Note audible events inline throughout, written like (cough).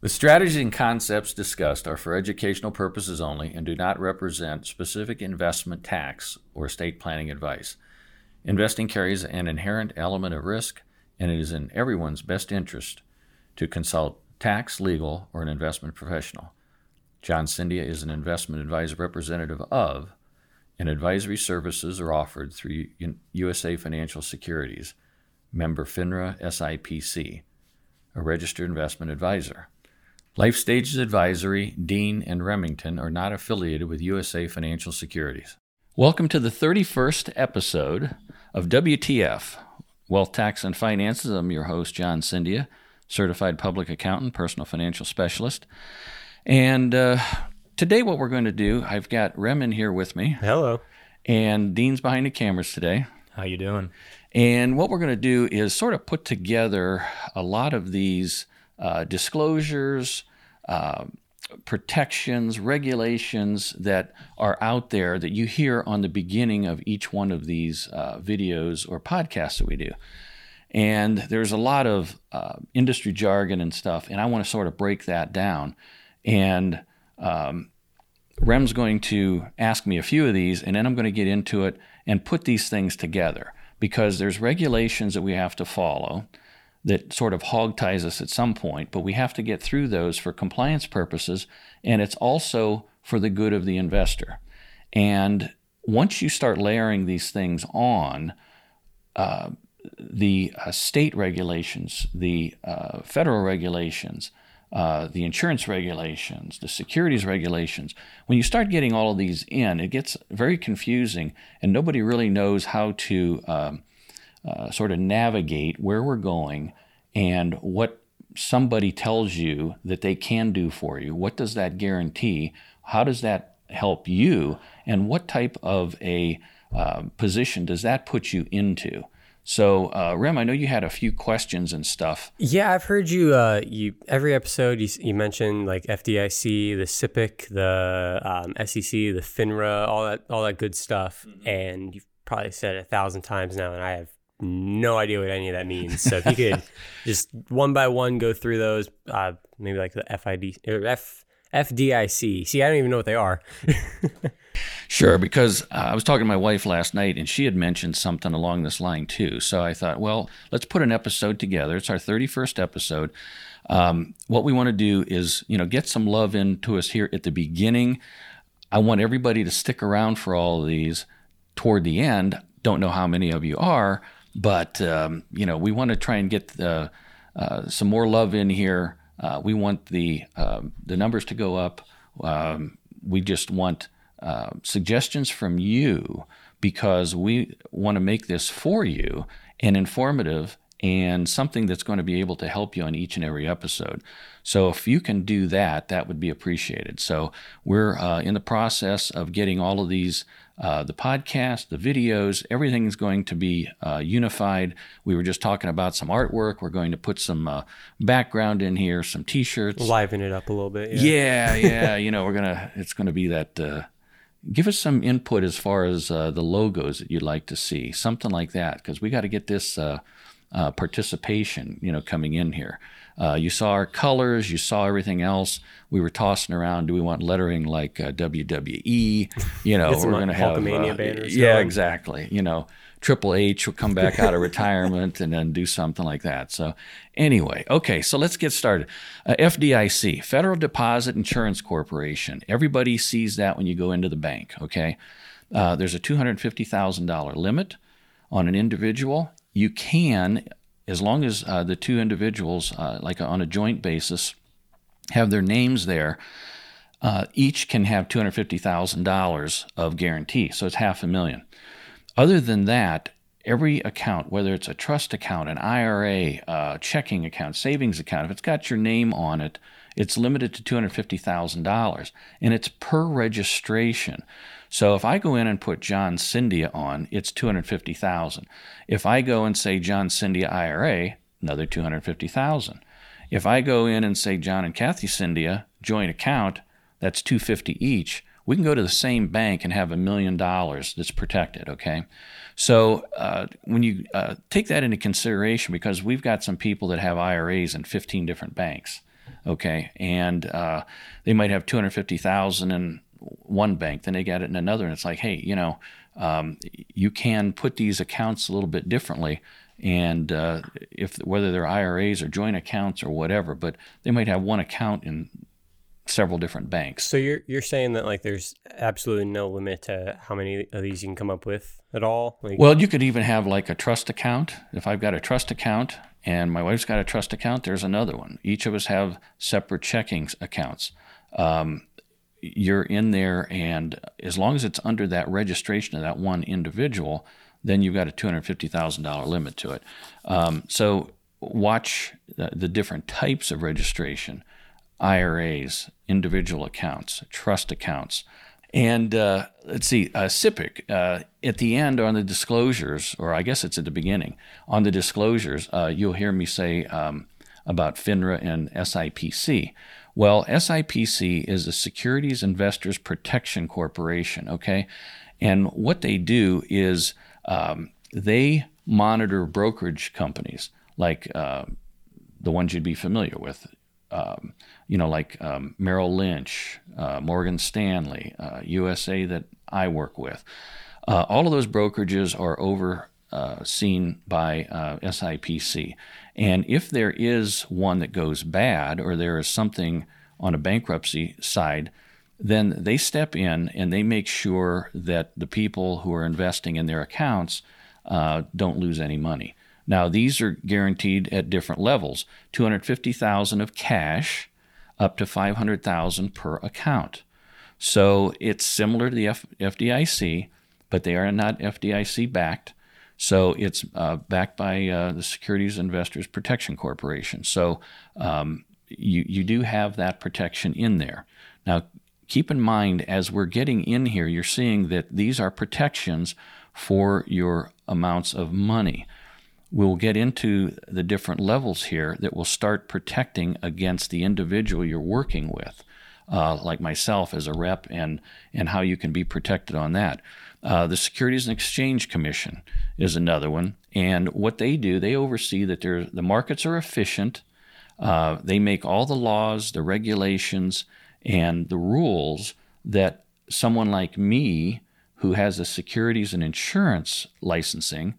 The strategies and concepts discussed are for educational purposes only and do not represent specific investment tax or estate planning advice. Investing carries an inherent element of risk, and it is in everyone's best interest to consult tax, legal, or an investment professional. John Cindia is an investment advisor representative of, and advisory services are offered through USA Financial Securities, member FINRA SIPC, a registered investment advisor. Life Stages Advisory, Dean, and Remington are not affiliated with USA Financial Securities. Welcome to the 31st episode of WTF, Wealth Tax and Finances. I'm your host, John Cindia, certified public accountant, personal financial specialist. And uh, today, what we're going to do, I've got Rem in here with me. Hello. And Dean's behind the cameras today. How you doing? And what we're going to do is sort of put together a lot of these uh, disclosures, protections, regulations that are out there that you hear on the beginning of each one of these uh, videos or podcasts that we do. And there's a lot of uh, industry jargon and stuff, and I want to sort of break that down. And um, Rem's going to ask me a few of these, and then I'm going to get into it and put these things together because there's regulations that we have to follow that sort of hog ties us at some point, but we have to get through those for compliance purposes, and it's also for the good of the investor. And once you start layering these things on, uh, the uh, state regulations, the uh, federal regulations, uh, the insurance regulations, the securities regulations, when you start getting all of these in, it gets very confusing, and nobody really knows how to um, uh, sort of navigate where we're going and what somebody tells you that they can do for you. What does that guarantee? How does that help you? And what type of a uh, position does that put you into? So, uh, Rem, I know you had a few questions and stuff. Yeah, I've heard you. Uh, you every episode you, you mentioned like FDIC, the SIPC, the um, SEC, the FINRA, all that, all that good stuff, mm-hmm. and you've probably said it a thousand times now, and I have no idea what any of that means. So if you could (laughs) just one by one go through those, uh, maybe like the FID or F FDIC. See, I don't even know what they are. (laughs) sure, because uh, I was talking to my wife last night and she had mentioned something along this line too. So I thought, well, let's put an episode together. It's our 31st episode. Um, what we want to do is, you know, get some love into us here at the beginning. I want everybody to stick around for all of these toward the end. Don't know how many of you are, but um, you know, we want to try and get the, uh, some more love in here. Uh, we want the uh, the numbers to go up. Um, we just want uh, suggestions from you because we want to make this for you and informative and something that's going to be able to help you on each and every episode. So if you can do that, that would be appreciated. So we're uh, in the process of getting all of these uh, the podcast, the videos, everything is going to be uh, unified. We were just talking about some artwork. We're going to put some uh, background in here, some T-shirts, liven it up a little bit. Yeah, yeah. (laughs) yeah you know, we're gonna. It's going to be that. Uh, give us some input as far as uh, the logos that you'd like to see, something like that, because we got to get this participation, you know, coming in here. Uh, you saw our colors, you saw everything else. We were tossing around. Do we want lettering like uh, WWE? You know, we're going to have uh, banners. Yeah, going. exactly. You know, Triple H will come back out of retirement and then do something like that. So, anyway, okay, so let's get started. Uh, FDIC, Federal Deposit Insurance Corporation. Everybody sees that when you go into the bank. Okay, uh, there's a two hundred fifty thousand dollar limit on an individual. You can as long as uh, the two individuals, uh, like on a joint basis, have their names there, uh, each can have $250,000 of guarantee. So it's half a million. Other than that, every account, whether it's a trust account, an IRA, uh, checking account, savings account, if it's got your name on it, it's limited to $250,000 and it's per registration. So if I go in and put John Cindia on, it's 250,000. If I go and say John Cindia IRA, another 250,000. If I go in and say John and Kathy Cindia joint account, that's 250 each. We can go to the same bank and have a million dollars that's protected, okay? So uh, when you uh, take that into consideration, because we've got some people that have IRAs in 15 different banks, Okay, and uh, they might have 250,000 in one bank, then they got it in another, and it's like, hey, you know, um, you can put these accounts a little bit differently, and uh, if whether they're IRAs or joint accounts or whatever, but they might have one account in several different banks. So you're you're saying that like there's absolutely no limit to how many of these you can come up with at all? Like, well, you could even have like a trust account. If I've got a trust account and my wife's got a trust account, there's another one. Each of us have separate checking accounts. Um, you're in there, and as long as it's under that registration of that one individual, then you've got a $250,000 limit to it. Um, so watch the, the different types of registration IRAs, individual accounts, trust accounts. And uh, let's see, uh, uh, at the end on the disclosures, or I guess it's at the beginning, on the disclosures, uh, you'll hear me say um, about FINRA and SIPC. Well, SIPC is the Securities Investors Protection Corporation, okay? And what they do is um, they monitor brokerage companies like uh, the ones you'd be familiar with, um, you know, like um, Merrill Lynch, uh, Morgan Stanley, uh, USA that I work with. Uh, all of those brokerages are overseen uh, seen by uh, SIPC. And if there is one that goes bad or there is something on a bankruptcy side, then they step in and they make sure that the people who are investing in their accounts uh, don't lose any money. Now, these are guaranteed at different levels 250,000 of cash up to 500,000 per account. So it's similar to the F- FDIC, but they are not FDIC backed. So it's uh, backed by uh, the Securities Investors Protection Corporation. So um, you, you do have that protection in there. Now, keep in mind as we're getting in here, you're seeing that these are protections for your amounts of money we'll get into the different levels here that will start protecting against the individual you're working with, uh, like myself as a rep, and, and how you can be protected on that. Uh, the Securities and Exchange Commission is another one. And what they do, they oversee that the markets are efficient. Uh, they make all the laws, the regulations, and the rules that someone like me, who has a securities and insurance licensing,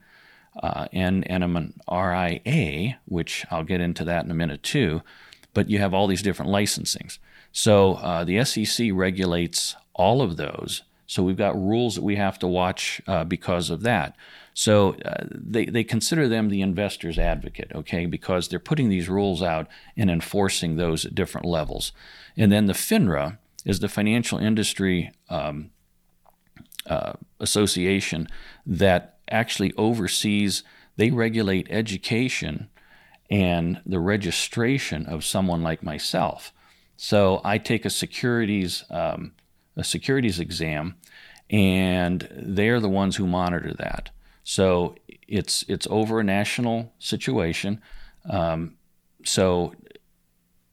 uh, and, and I'm an RIA, which I'll get into that in a minute too. But you have all these different licensings. So uh, the SEC regulates all of those. So we've got rules that we have to watch uh, because of that. So uh, they, they consider them the investor's advocate, okay, because they're putting these rules out and enforcing those at different levels. And then the FINRA is the Financial Industry um, uh, Association that actually oversees, they regulate education and the registration of someone like myself. So I take a securities um, a securities exam, and they're the ones who monitor that. So it's it's over a national situation. Um, so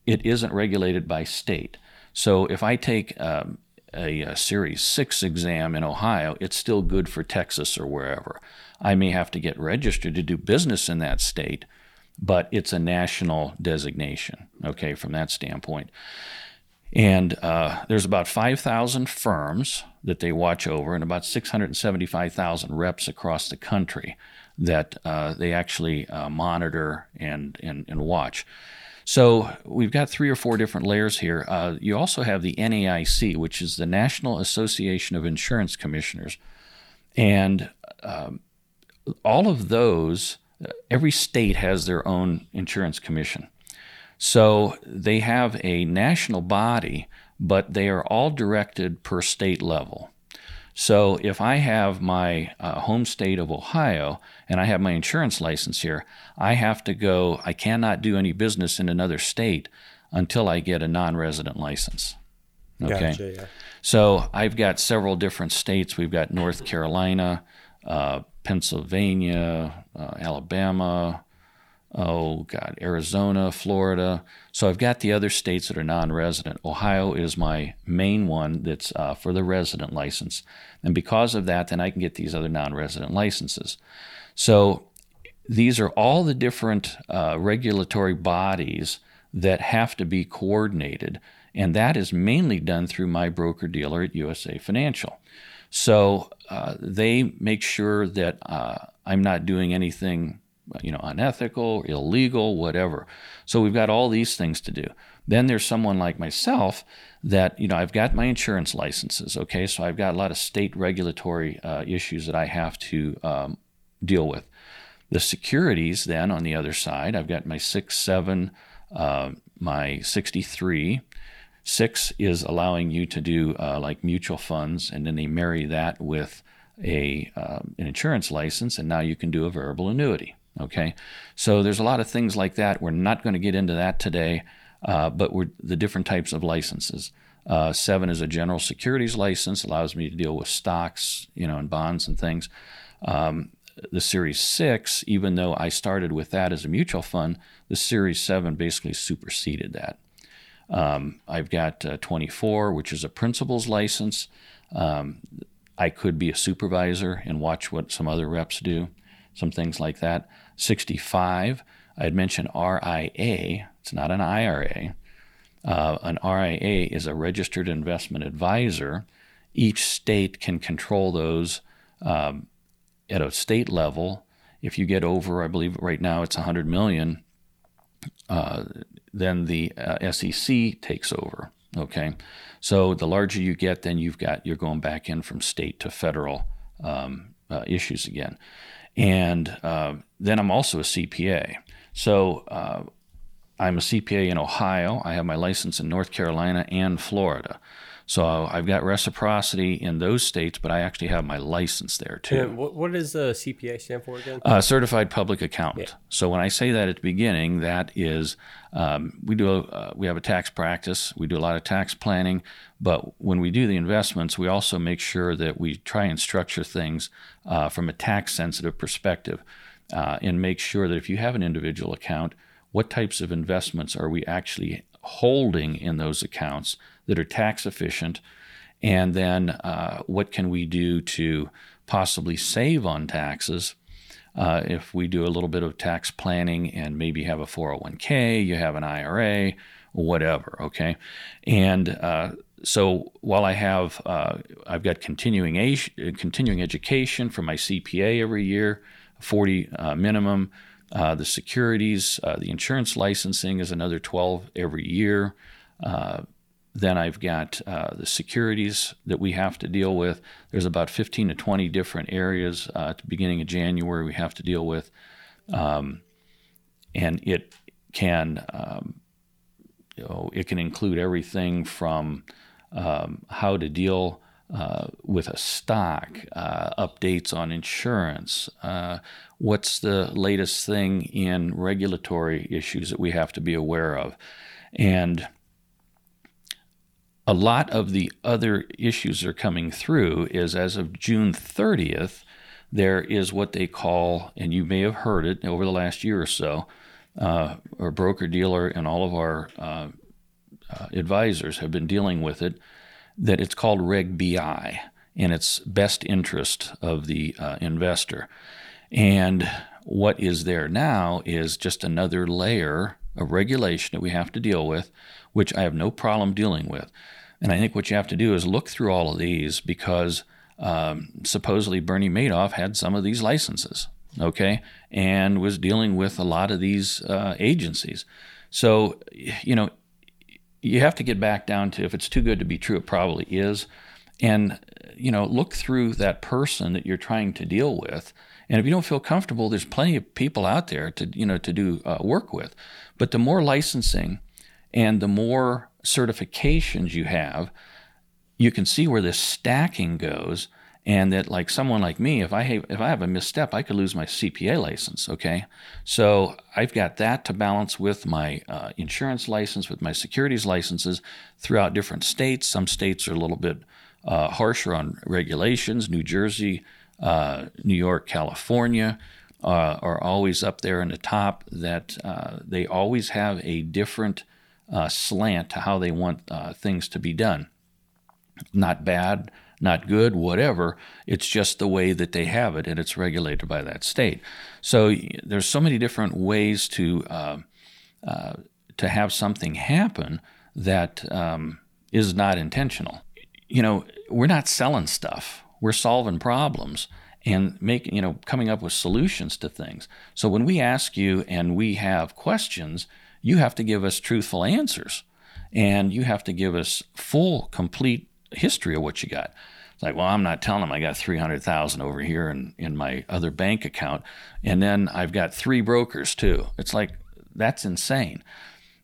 it isn't regulated by state. So if I take um, a, a, Series 6 exam in Ohio, it's still good for Texas or wherever. I may have to get registered to do business in that state, but it's a national designation, okay, from that standpoint. And uh, there's about 5,000 firms that they watch over and about 675,000 reps across the country that uh, they actually uh, monitor and, and, and watch. So we've got three or four different layers here. Uh, you also have the NAIC, which is the National Association of Insurance Commissioners. And um, all of those, every state has their own insurance commission. So they have a national body, but they are all directed per state level. So if I have my uh, home state of Ohio and I have my insurance license here, I have to go, I cannot do any business in another state until I get a non resident license. Okay. Gotcha, yeah. So I've got several different states. We've got North Carolina, uh, Pennsylvania, uh, Alabama, oh God, Arizona, Florida. So I've got the other states that are non-resident. Ohio is my main one that's uh, for the resident license, and because of that, then I can get these other non-resident licenses. So these are all the different uh, regulatory bodies that have to be coordinated. And that is mainly done through my broker dealer at USA Financial. So uh, they make sure that uh, I'm not doing anything, you know, unethical, illegal, whatever. So we've got all these things to do. Then there's someone like myself that, you know, I've got my insurance licenses, okay? So I've got a lot of state regulatory uh, issues that I have to um, deal with. The securities, then, on the other side, I've got my 6, 7, uh, my 63. 6 is allowing you to do uh, like mutual funds, and then they marry that with a uh, an insurance license, and now you can do a variable annuity. Okay, so there's a lot of things like that. We're not going to get into that today uh, but we're the different types of licenses. Uh, seven is a general securities license, allows me to deal with stocks, you know, and bonds and things. Um, the Series 6, even though I started with that as a mutual fund, the Series 7 basically superseded that. Um, I've got uh, 24, which is a principals license. Um, I could be a supervisor and watch what some other reps do, some things like that. 65, I had mentioned RIA, it's not an IRA. Uh, an RIA is a registered investment advisor. Each state can control those um, at a state level. If you get over, I believe right now it's 100 million, uh, then the uh, SEC takes over. Okay, so the larger you get, then you've got you're going back in from state to federal um, uh, issues again, and uh, then I'm also a CPA. So uh, I'm a CPA in Ohio. I have my license in North Carolina and Florida. So I've got reciprocity in those states, but I actually have my license there too. And what, what does the CPA stand for again? Uh, Certified Public Accountant. Yeah. So when I say that at the beginning, that is um, we do a, uh, we have a tax practice. We do a lot of tax planning, but when we do the investments, we also make sure that we try and structure things uh, from a tax sensitive perspective, uh, and make sure that if you have an individual account what types of investments are we actually holding in those accounts that are tax efficient, and then uh, what can we do to possibly save on taxes uh, if we do a little bit of tax planning and maybe have a 401k, you have an IRA, whatever, okay? And uh, so while I have, uh, I've got continuing, continuing education for my CPA every year, 40 uh, minimum. Uh, the securities, uh, the insurance licensing is another 12 every year. Uh, then I've got uh, the securities that we have to deal with. There's about 15 to 20 different areas uh, at the beginning of January we have to deal with. Um, and it can, um, you know, it can include everything from um, how to deal uh, with a stock, uh, updates on insurance, uh, what's the latest thing in regulatory issues that we have to be aware of. And a lot of the other issues that are coming through is as of June 30th, there is what they call, and you may have heard it over the last year or so, uh, broker dealer and all of our uh, uh, advisors have been dealing with it, that it's called Reg BI in its best interest of the uh, investor. And what is there now is just another layer of regulation that we have to deal with, which I have no problem dealing with. And I think what you have to do is look through all of these because um, supposedly Bernie Madoff had some of these licenses, okay, and was dealing with a lot of these uh, agencies. So, you know, you have to get back down to if it's too good to be true, it probably is. And, you know, look through that person that you're trying to deal with. And if you don't feel comfortable, there's plenty of people out there to, you know, to do uh, work with. But the more licensing and the more certifications you have, you can see where this stacking goes and that like someone like me if i have, if i have a misstep i could lose my cpa license okay? So i've got that to balance with my uh, insurance license with my securities licenses throughout different states. Some states are a little bit uh, harsher on regulations. New jersey uh, new york california uh, are always up there in the top that uh, they always have a different uh, slant to how they want things to be done. Not bad not good, whatever. It's just the way that they have it, and it's regulated by that state. So there's so many different ways to uh, uh, to have something happen that um, is not intentional. You know, we're not selling stuff. We're solving problems and making, you know, coming up with solutions to things. So when we ask you and we have questions, you have to give us truthful answers and you have to give us full, complete history of what you got. It's like, well, I'm not telling them I got 300,000 over here in, in my other bank account. And then I've got three brokers too. It's like, that's insane.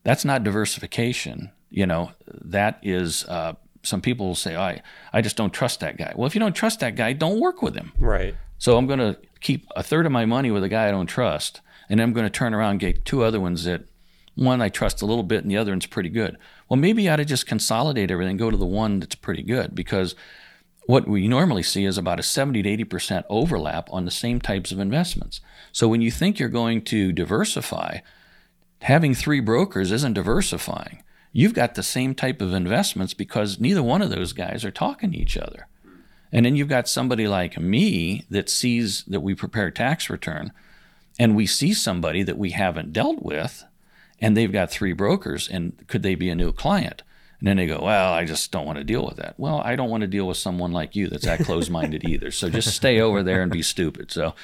That's not diversification. You know, that is, uh, some people will say, I, I just don't trust that guy. Well, if you don't trust that guy, don't work with him. Right. So I'm going to keep a third of my money with a guy I don't trust. And I'm going to turn around and get two other ones that one I trust a little bit and the other one's pretty good. Well, maybe I ought to just consolidate everything, go to the one that's pretty good because what we normally see is about a 70 to 80% overlap on the same types of investments. So when you think you're going to diversify, having three brokers isn't diversifying. You've got the same type of investments because neither one of those guys are talking to each other. And then you've got somebody like me that sees that we prepare tax return and we see somebody that we haven't dealt with and they've got three brokers and could they be a new client? And then they go, well, I just don't want to deal with that. Well, I don't want to deal with someone like you that's that (laughs) close-minded either. So just stay over there and be stupid. So,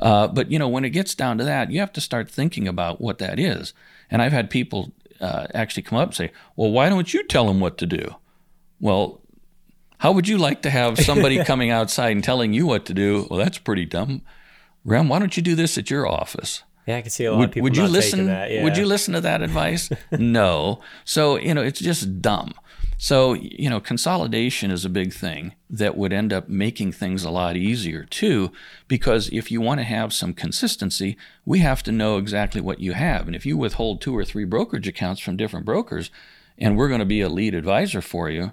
uh, but you know, when it gets down to that, you have to start thinking about what that is. And I've had people uh, actually come up and say, well, why don't you tell them what to do? Well, how would you like to have somebody (laughs) coming outside and telling you what to do? Well, that's pretty dumb. Ram, why don't you do this at your office? Yeah, I can see a lot would, of people would you listen? that. Yeah. Would you listen to that advice? (laughs) no. So you know, it's just dumb. So you know, consolidation is a big thing that would end up making things a lot easier too, because if you want to have some consistency, we have to know exactly what you have, and if you withhold two or three brokerage accounts from different brokers, and we're going to be a lead advisor for you,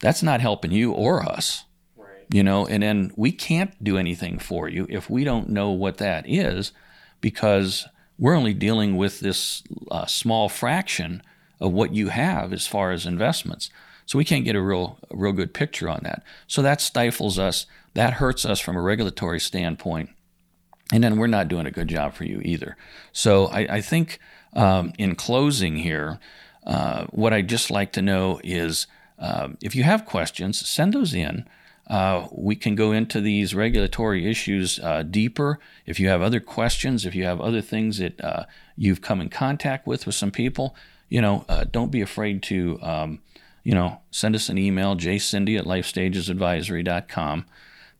that's not helping you or us. Right. You know, and then we can't do anything for you if we don't know what that is because we're only dealing with this uh, small fraction of what you have as far as investments. So we can't get a real, a real good picture on that. So that stifles us. That hurts us from a regulatory standpoint. And then we're not doing a good job for you either. So I, I think um, in closing here, uh, what I'd just like to know is uh, if you have questions, send those in. Uh, we can go into these regulatory issues uh, deeper. If you have other questions, if you have other things that uh, you've come in contact with with some people, you know, uh, don't be afraid to, um, you know, send us an email, jcindy at lifestagesadvisory.com,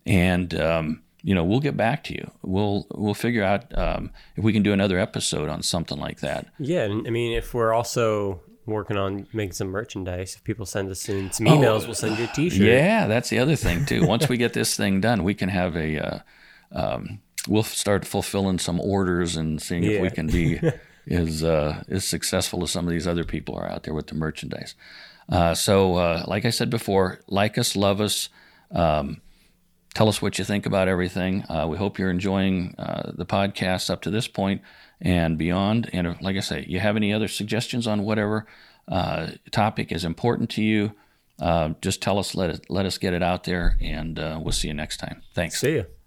and um, you know we'll get back to you. We'll we'll figure out um, if we can do another episode on something like that. Yeah, I mean, if we're also working on making some merchandise. If people send us in some emails, oh, we'll send you a T-shirt. Yeah, that's the other thing too. Once we get this thing done, we can have a. Uh, um, we'll start fulfilling some orders and seeing yeah. if we can be (laughs) as uh, as successful as some of these other people are out there with the merchandise. Uh, so, uh, like I said before, like us, love us. Um, tell us what you think about everything. Uh, we hope you're enjoying uh, the podcast up to this point and beyond. And if, like I say, you have any other suggestions on whatever uh, topic is important to you, uh, just tell us. Let it, let us get it out there, and uh, we'll see you next time. Thanks. See you.